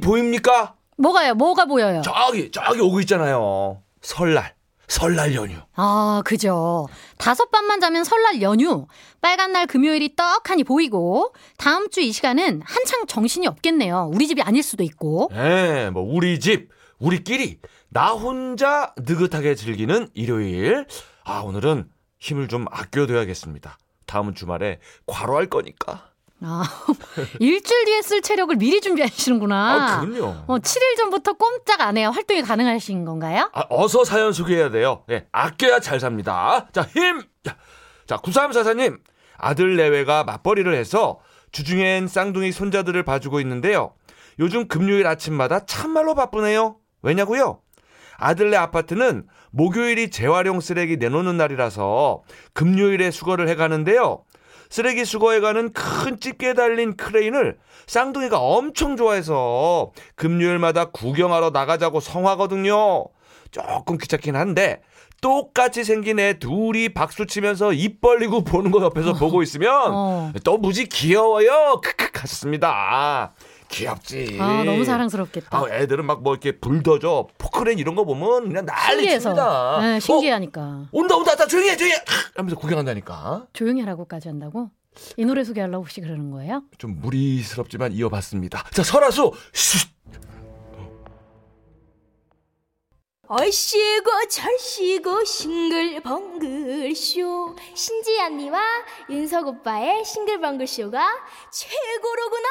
보입니까? 뭐가요? 뭐가 보여요? 저기 저기 오고 있잖아요 설날 설날 연휴 아, 그죠. 다섯 밤만 자면 설날 연휴. 빨간 날 금요일이 떡하니 보이고, 다음 주 이 시간은 한창 정신이 없겠네요. 우리 집이 아닐 수도 있고. 예, 뭐 우리 집 우리끼리 나 혼자 느긋하게 즐기는 일요일. 아 오늘은 힘을 좀 아껴둬야겠습니다. 다음 주말에 과로할 거니까. 아, 일주일 뒤에 쓸 체력을 미리 준비하시는구나. 아, 그럼요. 어, 7일 전부터 꼼짝 안 해야 활동이 가능하신 건가요? 아, 어서 사연 소개해야 돼요. 예, 아껴야 잘 삽니다. 자, 힘! 자, 자 9344님. 아들 내외가 맞벌이를 해서 주중엔 쌍둥이 손자들을 봐주고 있는데요. 요즘 금요일 아침마다 참말로 바쁘네요. 왜냐고요? 아들네 아파트는 목요일이 재활용 쓰레기 내놓는 날이라서 금요일에 수거를 해가는데요. 쓰레기 수거해가는 큰 집게 달린 크레인을 쌍둥이가 엄청 좋아해서 금요일마다 구경하러 나가자고 성화거든요. 조금 귀찮긴 한데 똑같이 생긴 애 둘이 박수 치면서 입 벌리고 보는 거 옆에서 보고 있으면 어. 또 무지 귀여워요. 크크 하셨습니다. 귀엽지. 아, 너무 사랑스럽겠다. 아, 애들은 막 뭐 이렇게 불도저 포크레인 이런 거 보면 그냥 난리 신기해서. 칩니다. 네, 어, 신기하니까. 온다 온다 다 조용히 해 조용히 해 하면서 구경한다니까. 조용히 하라고까지 한다고? 이 노래 소개하려고 혹시 그러는 거예요? 좀 무리스럽지만 이어봤습니다. 자 설아수 쉿. 얼씨구 절씨구 싱글벙글쇼 신지 언니와 윤석 오빠의 싱글벙글쇼가 최고로구나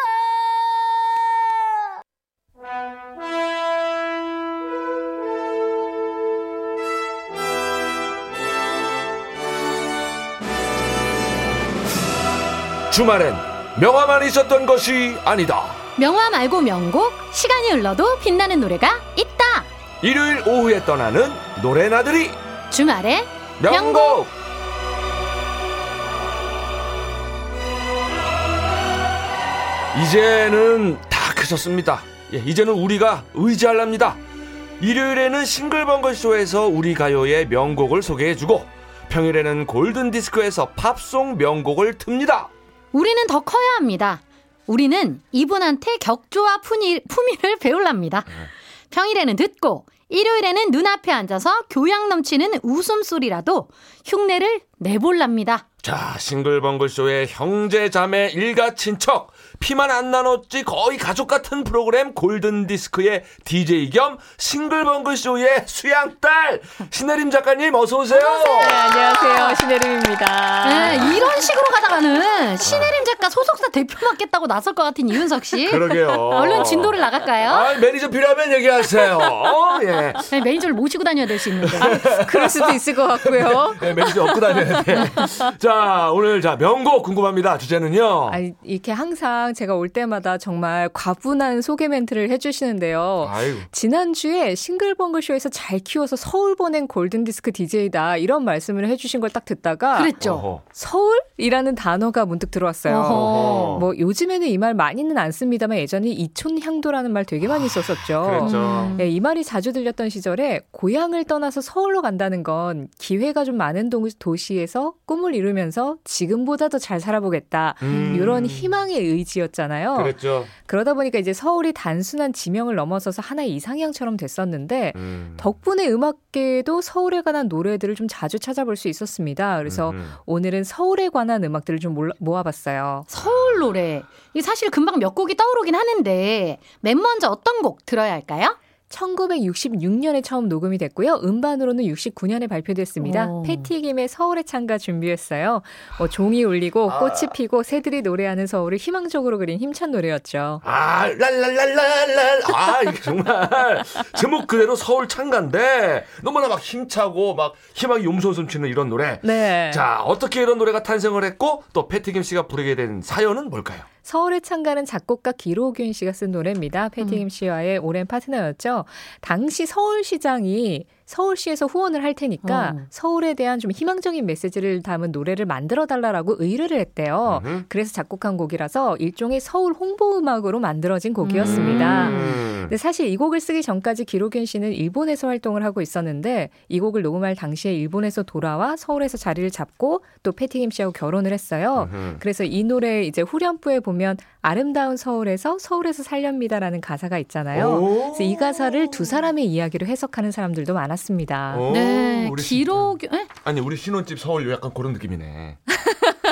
주말엔 명화만 있었던 것이 아니다. 명화 말고 명곡, 시간이 흘러도 빛나는 노래가 있다. 일요일 오후에 떠나는 노래나들이 주말에 명곡. 이제는 다 크셨습니다. 예, 이제는 우리가 의지할랍니다. 일요일에는 싱글벙글쇼에서 우리 가요의 명곡을 소개해주고 평일에는 골든디스크에서 팝송 명곡을 틉니다. 우리는 더 커야 합니다. 우리는 이분한테 격조와 푸니, 품위를 배울랍니다. 평일에는 듣고 일요일에는 눈앞에 앉아서 교양 넘치는 웃음소리라도 흉내를 내볼랍니다. 자, 싱글벙글쇼의 형제, 자매, 일가, 친척. 피만 안 나눴지 거의 가족 같은 프로그램 골든디스크의 DJ 겸 싱글벙글 쇼의 수양딸. 신혜림 작가님 어서 오세요. 네, 안녕하세요. 신혜림입니다. 네, 이런 식으로 가다가는 신혜림 작가 소속사 대표 맡겠다고 나설 것 같은 이윤석 씨. 그러게요. 얼른 진도를 나갈까요? 아, 매니저 필요하면 얘기하세요. 어, 예. 네, 매니저를 모시고 다녀야 될 수 있는데. 그럴 수도 있을 것 같고요. 네, 매니저 업고 다녀야 돼. 자, 오늘 자, 명곡 궁금합니다. 주제는요. 아, 이렇게 항상 제가 올 때마다 정말 과분한 소개 멘트를 해주시는데요. 아이고. 지난주에 싱글벙글쇼에서 잘 키워서 서울 보낸 골든디스크 DJ다 이런 말씀을 해주신 걸 딱 듣다가 그랬죠. 어허. 서울이라는 단어가 문득 들어왔어요. 어허. 뭐 요즘에는 이 말 많이는 안 씁니다만 예전에 이촌향도라는 말 되게 많이 썼었죠. 그랬죠. 네, 이 말이 자주 들렸던 시절에 고향을 떠나서 서울로 간다는 건 기회가 좀 많은 도- 도시에서 꿈을 이루면서 지금보다 더 잘 살아보겠다. 음. 이런 희망의 의지 였잖아요. 그랬죠. 그러다 보니까 이제 서울이 단순한 지명을 넘어서서 하나의 이상향처럼 됐었는데 음. 덕분에 음악계에도 서울에 관한 노래들을 좀 자주 찾아볼 수 있었습니다. 그래서 음, 음. 오늘은 서울에 관한 음악들을 좀 모아봤어요. 서울 노래. 이게 사실 금방 몇 곡이 떠오르긴 하는데 맨 먼저 어떤 곡 들어야 할까요? 1966년에 처음 녹음이 됐고요. 음반으로는 69년에 발표됐습니다. 오. 패티 김의 서울의 창가 준비했어요. 뭐 종이 울리고 아. 꽃이 피고 새들이 노래하는 서울을 희망적으로 그린 힘찬 노래였죠. 아, 랄랄랄랄랄. 아, 이게 정말 제목 그대로 서울 창가인데 너무나 막 힘차고 막 희망이 용솟음 치는 이런 노래. 네. 자, 어떻게 이런 노래가 탄생을 했고 또 패티 김 씨가 부르게 된 사연은 뭘까요? 서울의 찬가는 작곡가 길옥윤 씨가 쓴 노래입니다. 패티김 씨와의 오랜 파트너였죠. 당시 서울시장이 서울시에서 후원을 할 테니까 어. 서울에 대한 좀 희망적인 메시지를 담은 노래를 만들어 달라라고 의뢰를 했대요. 음흠. 그래서 작곡한 곡이라서 일종의 서울 홍보 음악으로 만들어진 곡이었습니다. 음. 근데 사실 이 곡을 쓰기 전까지 길옥윤 씨는 일본에서 활동을 하고 있었는데 이 곡을 녹음할 당시에 일본에서 돌아와 서울에서 자리를 잡고 또 패티김 씨하고 결혼을 했어요. 음흠. 그래서 이 노래 이제 후렴부에 보면 아름다운 서울에서 서울에서 살렵니다라는 가사가 있잖아요. 오. 그래서 이 가사를 두 사람의 이야기로 해석하는 사람들도 많았 습니다. 오, 네, 기록 에? 신- 아니 우리 신혼집 서울 약간 그런 느낌이네.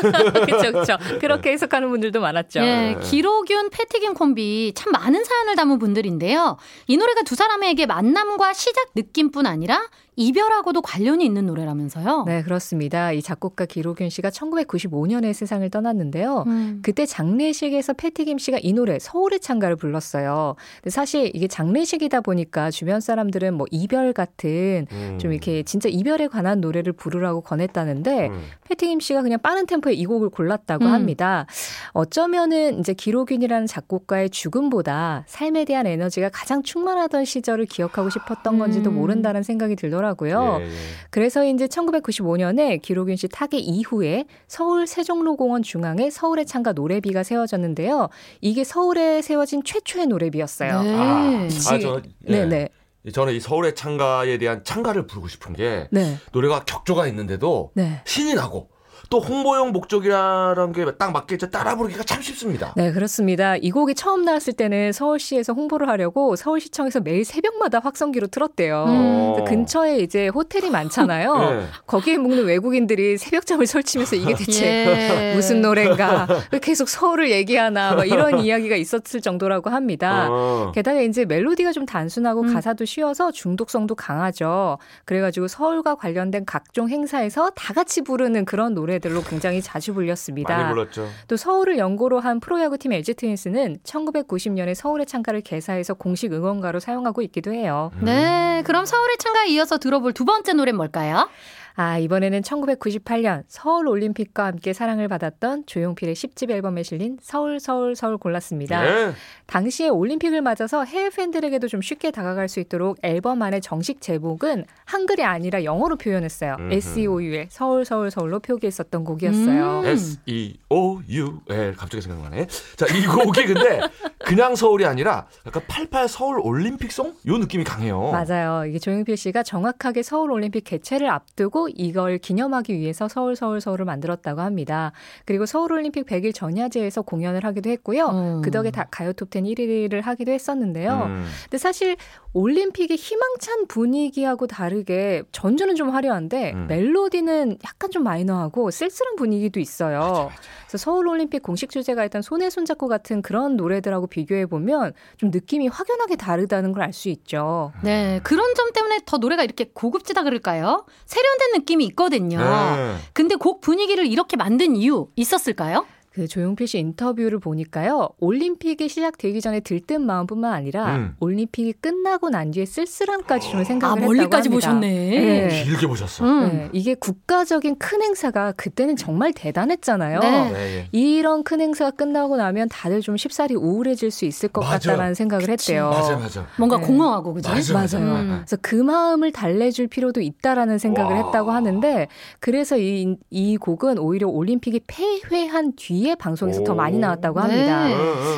그렇죠, 그렇죠. 그렇게 해석하는 분들도 많았죠. 예, 네. 기록윤 패티김 콤비 참 많은 사연을 담은 분들인데요. 이 노래가 두 사람에게 만남과 시작 느낌뿐 아니라 이별하고도 관련이 있는 노래라면서요. 네, 그렇습니다. 이 작곡가 기록윤 씨가 1995년에 세상을 떠났는데요. 음. 그때 장례식에서 패티김 씨가 이 노래 서울의 창가를 불렀어요. 근데 사실 이게 장례식이다 보니까 주변 사람들은 뭐 이별 같은 음. 좀 이렇게 진짜 이별에 관한 노래를 부르라고 권했다는데 음. 패티김 씨가 그냥 빠른 템포 의 이 곡을 골랐다고 음. 합니다. 어쩌면은 이제 기록윤이라는 작곡가의 죽음보다 삶에 대한 에너지가 가장 충만하던 시절을 기억하고 싶었던 건지도 음. 모른다는 생각이 들더라고요. 예, 예. 그래서 이제 1995년에 기록윤 씨 타계 이후에 서울 세종로공원 중앙에 서울의 창가 노래비가 세워졌는데요. 이게 서울에 세워진 최초의 노래비였어요. 네. 아, 지- 아, 저, 예. 네네. 저는 이 서울의 창가에 대한 창가를 부르고 싶은 게 네. 노래가 격조가 있는데도 네. 신이 나고 또 홍보용 목적이라는 게 딱 맞게 이제 따라 부르기가 참 쉽습니다. 네, 그렇습니다. 이 곡이 처음 나왔을 때는 서울시에서 홍보를 하려고 서울시청에서 매일 새벽마다 확성기로 틀었대요. 음. 그래서 근처에 이제 호텔이 많잖아요. 네. 거기에 묵는 외국인들이 새벽잠을 설치면서 이게 대체 예. 무슨 노래인가? 왜 계속 서울을 얘기하나? 막 이런 이야기가 있었을 정도라고 합니다. 어. 게다가 이제 멜로디가 좀 단순하고 음. 가사도 쉬워서 중독성도 강하죠. 그래가지고 서울과 관련된 각종 행사에서 다 같이 부르는 그런 노래 들로 굉장히 자주 불렸습니다. 많이 불렀죠. 또 서울을 연고로 한 프로야구팀 LG 트윈스는 1990년에 서울의 창가를 개사해서 공식 응원가로 사용하고 있기도 해요. 네, 그럼 서울의 창가에 이어서 들어볼 두 번째 노래는 뭘까요? 아, 이번에는 1998년 서울 올림픽과 함께 사랑을 받았던 조용필의 10집 앨범에 실린 서울 서울 서울 골랐습니다. 예. 당시에 올림픽을 맞아서 해외 팬들에게도 좀 쉽게 다가갈 수 있도록 앨범 안의 정식 제목은 한글이 아니라 영어로 표현했어요. 음흠. SEOUL 서울 서울 서울로 표기했었던 곡이었어요. 음. S E O U L 갑자기 생각나네. 자, 이 곡이 근데 그냥 서울이 아니라 약간 88 서울 올림픽송 요 느낌이 강해요. 맞아요. 이게 조용필 씨가 정확하게 서울 올림픽 개최를 앞두고 이걸 기념하기 위해서 서울 서울 서울을 만들었다고 합니다. 그리고 서울 올림픽 100일 전야제에서 공연을 하기도 했고요. 음. 그 덕에 다 가요 톱10 1위를 하기도 했었는데요. 음. 근데 사실 올림픽의 희망찬 분위기하고 다르게 전주는 좀 화려한데 음. 멜로디는 약간 좀 마이너하고 쓸쓸한 분위기도 있어요. 그래서 서울 올림픽 공식 주제가 있던 손에 손잡고 같은 그런 노래들하고 비교해 보면 좀 느낌이 확연하게 다르다는 걸 알 수 있죠. 네, 그런 점 때문에 더 노래가 이렇게 고급지다 그럴까요? 세련된 느낌이 있거든요. 네. 근데 곡 분위기를 이렇게 만든 이유 있었을까요? 그 조용필 씨 인터뷰를 보니까요. 올림픽이 시작되기 전에 들뜬 마음뿐만 아니라 음. 올림픽이 끝나고 난 뒤에 쓸쓸함까지 좀 생각을 아, 했다고 멀리까지 합니다. 보셨네. 네. 길게 보셨어. 음. 네, 이게 국가적인 큰 행사가 그때는 정말 대단했잖아요. 네. 네, 예. 이런 큰 행사가 끝나고 나면 다들 좀 쉽사리 우울해질 수 있을 것 맞아. 같다라는 생각을 했대요. 맞아, 맞아. 뭔가 네. 공허하고 그죠? 맞아, 맞아. 맞아요. 음. 그래서 그 마음을 달래줄 필요도 있다라는 생각을 와. 했다고 하는데 그래서 이, 이 곡은 오히려 올림픽이 폐회한 뒤에 방송에서 더 오. 많이 나왔다고 네. 합니다.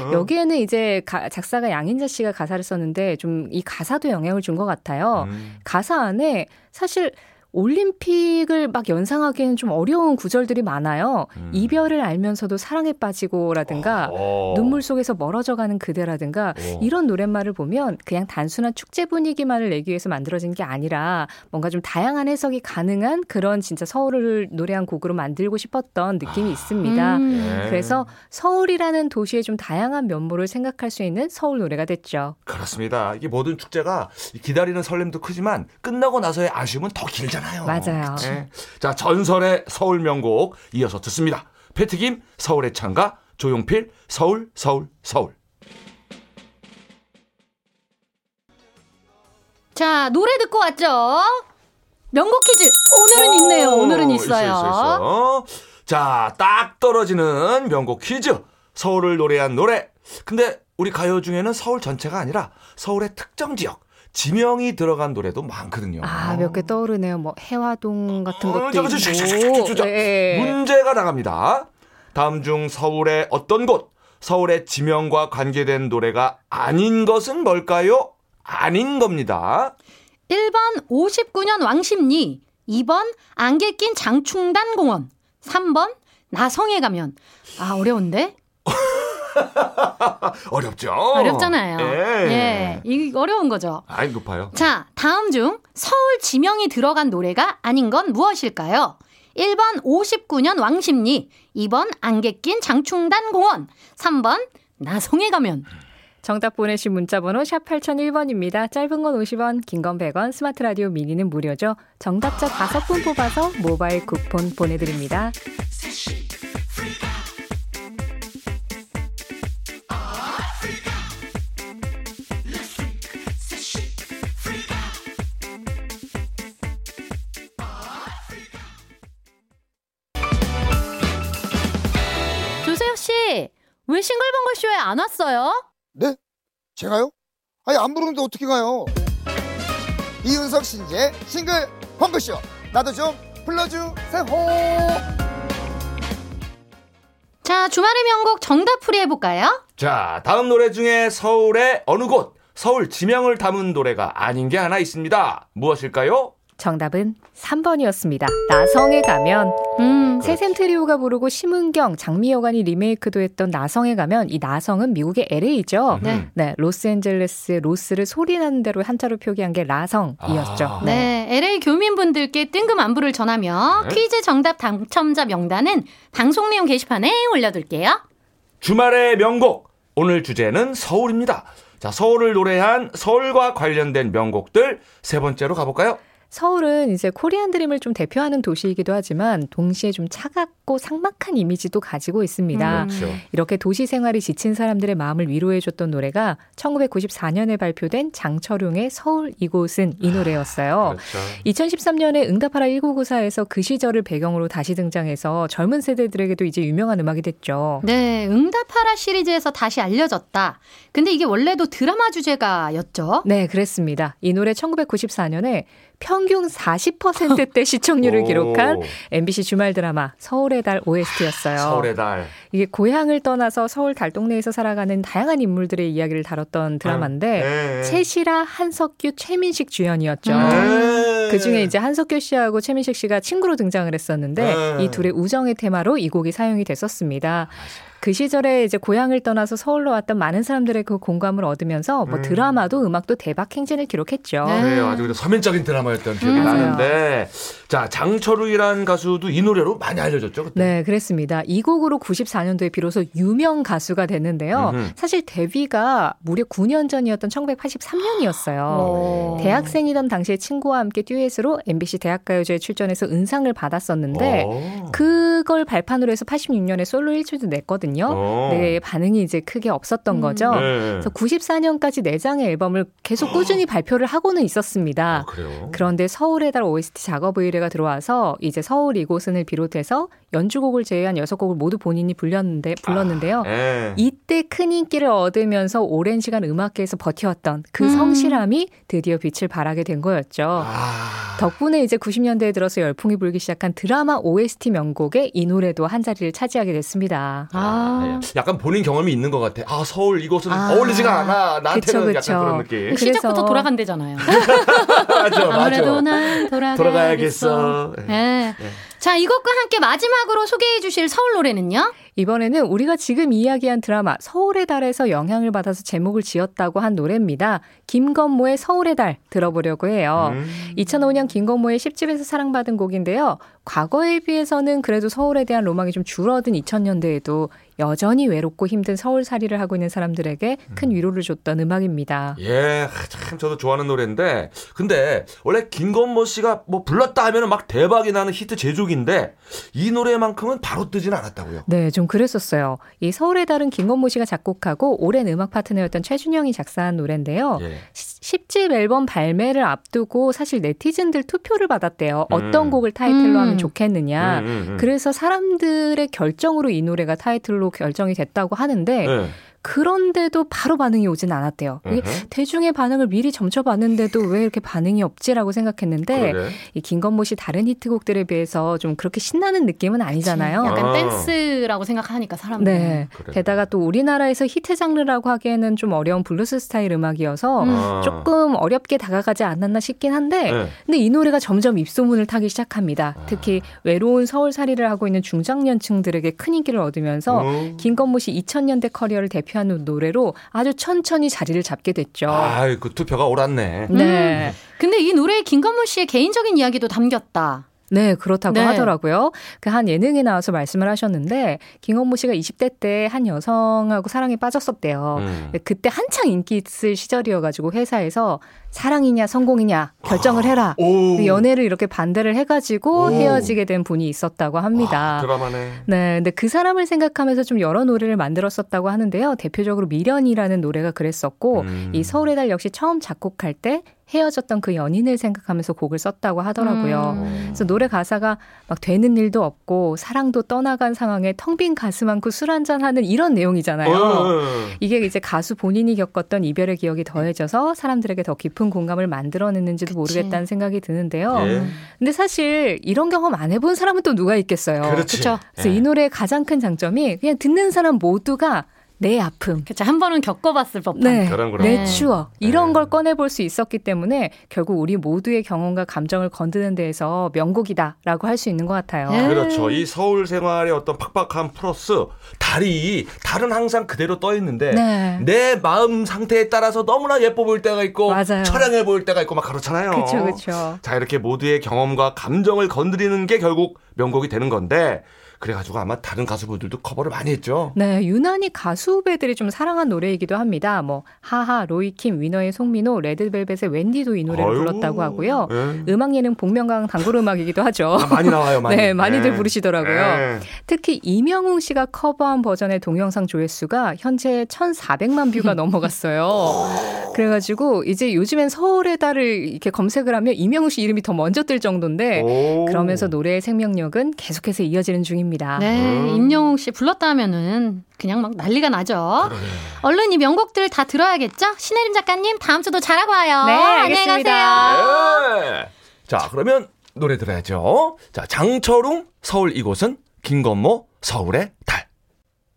응. 여기에는 이제 가- 작사가 양인자 씨가 가사를 썼는데 좀 이 가사도 영향을 준 것 같아요. 음. 가사 안에 사실 올림픽을 막 연상하기에는 좀 어려운 구절들이 많아요. 음. 이별을 알면서도 사랑에 빠지고라든가 어. 눈물 속에서 멀어져 가는 그대라든가 어. 이런 노랫말을 보면 그냥 단순한 축제 분위기만을 내기 위해서 만들어진 게 아니라 뭔가 좀 다양한 해석이 가능한 그런 진짜 서울을 노래한 곡으로 만들고 싶었던 느낌이 있습니다. 음. 네. 그래서 서울이라는 도시의 좀 다양한 면모를 생각할 수 있는 서울 노래가 됐죠. 그렇습니다. 이게 모든 축제가 기다리는 설렘도 크지만 끝나고 나서의 아쉬움은 더 길잖아요. 맞아요. 네. 자, 전설의 서울 명곡 이어서 듣습니다. 패트김 서울의 창가 조용필 서울 서울 서울. 자, 노래 듣고 왔죠? 명곡 퀴즈! 오늘은 있네요. 오늘은 오, 있어요. 있어, 있어, 있어. 자, 딱 떨어지는 명곡 퀴즈. 서울을 노래한 노래. 근데 우리 가요 중에는 서울 전체가 아니라 서울의 특정 지역, 지명이 들어간 노래도 많거든요. 아, 몇 개 떠오르네요. 뭐 해화동 같은 어, 것도 잠깐, 저, 저, 저, 저, 저, 있고. 저, 저. 네. 문제가 나갑니다. 다음 중 서울의 어떤 곳, 서울의 지명과 관계된 노래가 아닌 것은 뭘까요? 아닌 겁니다. 1번 59년 왕십리, 2번 안개 낀 장충단 공원, 3번 나성에 가면. 아, 어려운데? 어렵죠? 어렵잖아요. 예. 예. 이 어려운 거죠. 아이, 높아요. 자, 다음 중 서울 지명이 들어간 노래가 아닌 건 무엇일까요? 1번 59년 왕십리, 2번 안개 낀 장충단 공원, 3번 나성에 가면. 정답 보내신 문자 번호 샵 8001번입니다. 짧은 건 50원, 긴 건 100원, 스마트 라디오 미니는 무료죠. 정답자 5분 뽑아서 모바일 쿠폰 보내드립니다. 왜 싱글벙글 쇼에 안 왔어요? 네? 제가요? 아니 안 부르는데 어떻게 가요? 이윤석 신재 싱글 펑크쇼 나도 좀 불러주세요 자, 주말의 명곡 정답풀이 해볼까요? 자, 다음 노래 중에 서울의 어느 곳, 서울 지명을 담은 노래가 아닌 게 하나 있습니다. 무엇일까요? 정답은 3번이었습니다. 나성에 가면 음, 세샘 트리오가 부르고 심은경, 장미여관이 리메이크도 했던 나성에 가면 이 나성은 미국의 LA죠. 네. 네, 로스앤젤레스의 로스를 소리나는 대로 한자로 표기한 게 라성이었죠. 아. 네, LA 교민분들께 뜬금 안부를 전하며 네. 퀴즈 정답 당첨자 명단은 방송 내용 게시판에 올려둘게요. 주말의 명곡. 오늘 주제는 서울입니다. 자, 서울을 노래한 서울과 관련된 명곡들 세 번째로 가볼까요? 서울은 이제 코리안 드림을 좀 대표하는 도시이기도 하지만 동시에 좀 차갑고 삭막한 이미지도 가지고 있습니다. 음. 그렇죠. 이렇게 도시 생활이 지친 사람들의 마음을 위로해 줬던 노래가 1994년에 발표된 장철웅의 서울 이곳은 이 노래였어요. 그렇죠. 2013년에 응답하라 1994에서 그 시절을 배경으로 다시 등장해서 젊은 세대들에게도 이제 유명한 음악이 됐죠. 네, 응답하라 시리즈에서 다시 알려졌다. 근데 이게 원래도 드라마 주제가였죠. 네, 그랬습니다. 이 노래 1994년에 평균 40%대 시청률을 오, 기록한 MBC 주말 드라마 서울의 달 OST였어요. 서울의 달. 이게 고향을 떠나서 서울 달동네에서 살아가는 다양한 인물들의 이야기를 다뤘던 드라마인데 네. 최시라, 한석규, 최민식 주연이었죠. 음. 네. 그 중에 이제 한석규 씨하고 최민식 씨가 친구로 등장을 했었는데 네. 이 둘의 우정의 테마로 이 곡이 사용이 됐었습니다. 그 시절에 이제 고향을 떠나서 서울로 왔던 많은 사람들의 그 공감을 얻으면서 뭐 음. 드라마도 음악도 대박 행진을 기록했죠. 네. 그래요. 아주 서민적인 드라마였던 기억이 음. 나는데. 자, 장철우이라는 가수도 이 노래로 많이 알려졌죠. 그때. 네, 그랬습니다. 이 곡으로 94년도에 비로소 유명 가수가 됐는데요. 음흠. 사실 데뷔가 무려 9년 전이었던 1983년이었어요. 어. 대학생이던 당시에 친구와 함께 듀엣으로 MBC 대학가요제에 출전해서 은상을 받았었는데 오. 그 걸 발판으로 해서 86년에 솔로 1출도 냈거든요. 오. 네, 반응이 이제 크게 없었던 음. 거죠. 네. 그래서 94년까지 4장의 앨범을 계속 꾸준히 발표를 하고는 있었습니다. 아, 그래요. 그런데 서울의 달 OST 작업 의뢰가 들어와서 이제 서울 이곳은을 비롯해서 연주곡을 제외한 6곡을 모두 본인이 불렸는데 불렀는데요. 네. 이때 큰 인기를 얻으면서 오랜 시간 음악계에서 버텨왔던 그 음. 성실함이 드디어 빛을 발하게 된 거였죠. 아. 덕분에 이제 90년대에 들어서 열풍이 불기 시작한 드라마 OST 명곡에 이 노래도 한 자리를 차지하게 됐습니다. 아, 네. 약간 본인 경험이 있는 것 같아. 아 서울 이곳은 아. 어울리지가 않아. 나한테는 그쵸, 그쵸. 약간 그런 느낌. 그래서- 시작부터 돌아간대잖아요. 맞아, 아무래도 맞아. 난 돌아가야겠어. 돌아가야겠어. 네. 자, 이것과 함께 마지막으로 소개해 주실 서울 노래는요? 이번에는 우리가 지금 이야기한 드라마 서울의 달에서 영향을 받아서 제목을 지었다고 한 노래입니다. 김건모의 서울의 달 들어보려고 해요. 음. 2005년 김건모의 10집에서 사랑받은 곡인데요. 과거에 비해서는 그래도 서울에 대한 로망이 좀 줄어든 2000년대에도 여전히 외롭고 힘든 서울살이를 하고 있는 사람들에게 큰 위로를 줬던 음악입니다. 예, 아, 참 저도 좋아하는 노래인데, 근데 원래 김건모 씨가 뭐 불렀다 하면은 막 대박이 나는 히트 제조기인데 이 노래만큼은 바로 뜨진 않았다고요. 네, 좀 그랬었어요. 이 서울의 달은 김건모 씨가 작곡하고 오랜 음악 파트너였던 최준영이 작사한 노래인데요. 예. 10집 앨범 발매를 앞두고 사실 네티즌들 투표를 받았대요. 음. 어떤 곡을 타이틀로 음. 하면 좋겠느냐. 음, 음, 음. 그래서 사람들의 결정으로 이 노래가 타이틀로 결정이 됐다고 하는데 예. 그런데도 바로 반응이 오진 않았대요. 대중의 반응을 미리 점쳐봤는데도 왜 이렇게 반응이 없지라고 생각했는데. 이 김건모 씨 다른 히트곡들에 비해서 좀 그렇게 신나는 느낌은 아니잖아요. 약간 아. 댄스라고 생각하니까 사람들. 네. 그래. 게다가 또 우리나라에서 히트 장르라고 하기에는 좀 어려운 블루스 스타일 음악이어서 음. 아. 조금 어렵게 다가가지 않았나 싶긴 한데 네. 근데 이 노래가 점점 입소문을 타기 시작합니다. 특히 외로운 서울살이를 하고 있는 중장년층들에게 큰 인기를 얻으면서 음. 김건모 씨 2000년대 커리어를 대표 하는 노래로 아주 천천히 자리를 잡게 됐죠. 아이, 그 투표가 옳았네. 네. 근데 이 노래에 김건모 씨의 개인적인 이야기도 담겼다. 네, 그렇다고 네. 하더라고요. 그 한 예능에 나와서 말씀을 하셨는데 김건모 씨가 20대 때 한 여성하고 사랑에 빠졌었대요. 음. 그때 한창 인기 있을 시절이어가지고 회사에서 사랑이냐 성공이냐 결정을 해라. 오. 근데 연애를 이렇게 반대를 해가지고 오. 헤어지게 된 분이 있었다고 합니다. 아, 드라마네. 네, 근데 그 사람을 생각하면서 좀 여러 노래를 만들었었다고 하는데요. 대표적으로 미련이라는 노래가 그랬었고, 음. 이 서울의 달 역시 처음 작곡할 때 헤어졌던 그 연인을 생각하면서 곡을 썼다고 하더라고요. 음. 그래서 노래 가사가 막 되는 일도 없고 사랑도 떠나간 상황에 텅 빈 가슴 안고 술 한잔 하는 이런 내용이잖아요. 어. 이게 이제 가수 본인이 겪었던 이별의 기억이 더해져서 사람들에게 더 깊은 공감을 만들어냈는지도 그치. 모르겠다는 생각이 드는데요. 예. 근데 사실 이런 경험 안 해본 사람은 또 누가 있겠어요. 그쵸. 그래서 예. 이 노래의 가장 큰 장점이 그냥 듣는 사람 모두가 내 아픔, 그쵸. 한 번은 겪어봤을 법한. 네. 내 네. 추억 이런 네. 걸 꺼내볼 수 있었기 때문에 결국 우리 모두의 경험과 감정을 건드는 데에서 명곡이다라고 할 수 있는 것 같아요. 네. 그렇죠. 이 서울 생활의 어떤 팍팍함 플러스 달이 달은 항상 그대로 떠 있는데 네. 내 마음 상태에 따라서 너무나 예뻐 보일 때가 있고 맞아요. 처량해 보일 때가 있고 막 그렇잖아요. 그렇죠, 그렇죠. 자 이렇게 모두의 경험과 감정을 건드리는 게 결국 명곡이 되는 건데 그래가지고 아마 다른 가수분들도 커버를 많이 했죠. 네, 유난히 가수 후배들이 좀 사랑한 노래이기도 합니다. 뭐 하하, 로이킴, 위너의 송민호, 레드벨벳의 웬디도 이 노래를 아유, 불렀다고 하고요. 예. 음악 예능 복면가왕 단골 음악이기도 하죠. 아, 많이 나와요, 많이. 네, 많이들 예. 부르시더라고요. 예. 특히 임영웅 씨가 커버한 버전의 동영상 조회수가 현재 1,400만 뷰가 넘어갔어요. 그래가지고 이제 요즘엔 서울의 달을 이렇게 검색을 하면 임영웅 씨 이름이 더 먼저 뜰 정도인데 오. 그러면서 노래의 생명력은 계속해서 이어지는 중입니다. 네, 음. 임영웅 씨 불렀다 하면은 그냥 막 난리가 나죠. 그러네. 얼른 이 명곡들 다 들어야겠죠? 신혜림 작가님 다음 주도 잘하고 와요. 네, 안녕히 알겠습니다. 가세요. 예. 자, 그러면 노래 들어야죠. 자, 장철웅 서울 이곳은 김건모 서울의 달.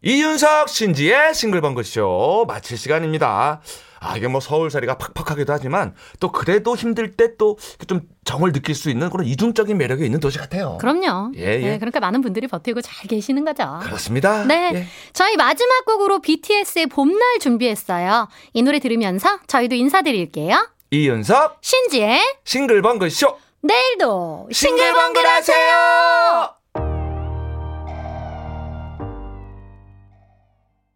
이윤석 신지의 싱글벙글쇼 마칠 시간입니다. 아, 이게 뭐 서울살이가 팍팍하기도 하지만 또 그래도 힘들 때 또 좀 정을 느낄 수 있는 그런 이중적인 매력이 있는 도시 같아요. 그럼요. 예, 예. 네, 그러니까 많은 분들이 버티고 잘 계시는 거죠. 그렇습니다. 네. 예. 저희 마지막 곡으로 BTS의 봄날 준비했어요. 이 노래 들으면서 저희도 인사드릴게요. 이윤석 신지의 싱글벙글 쇼 내일도 싱글벙글 하세요.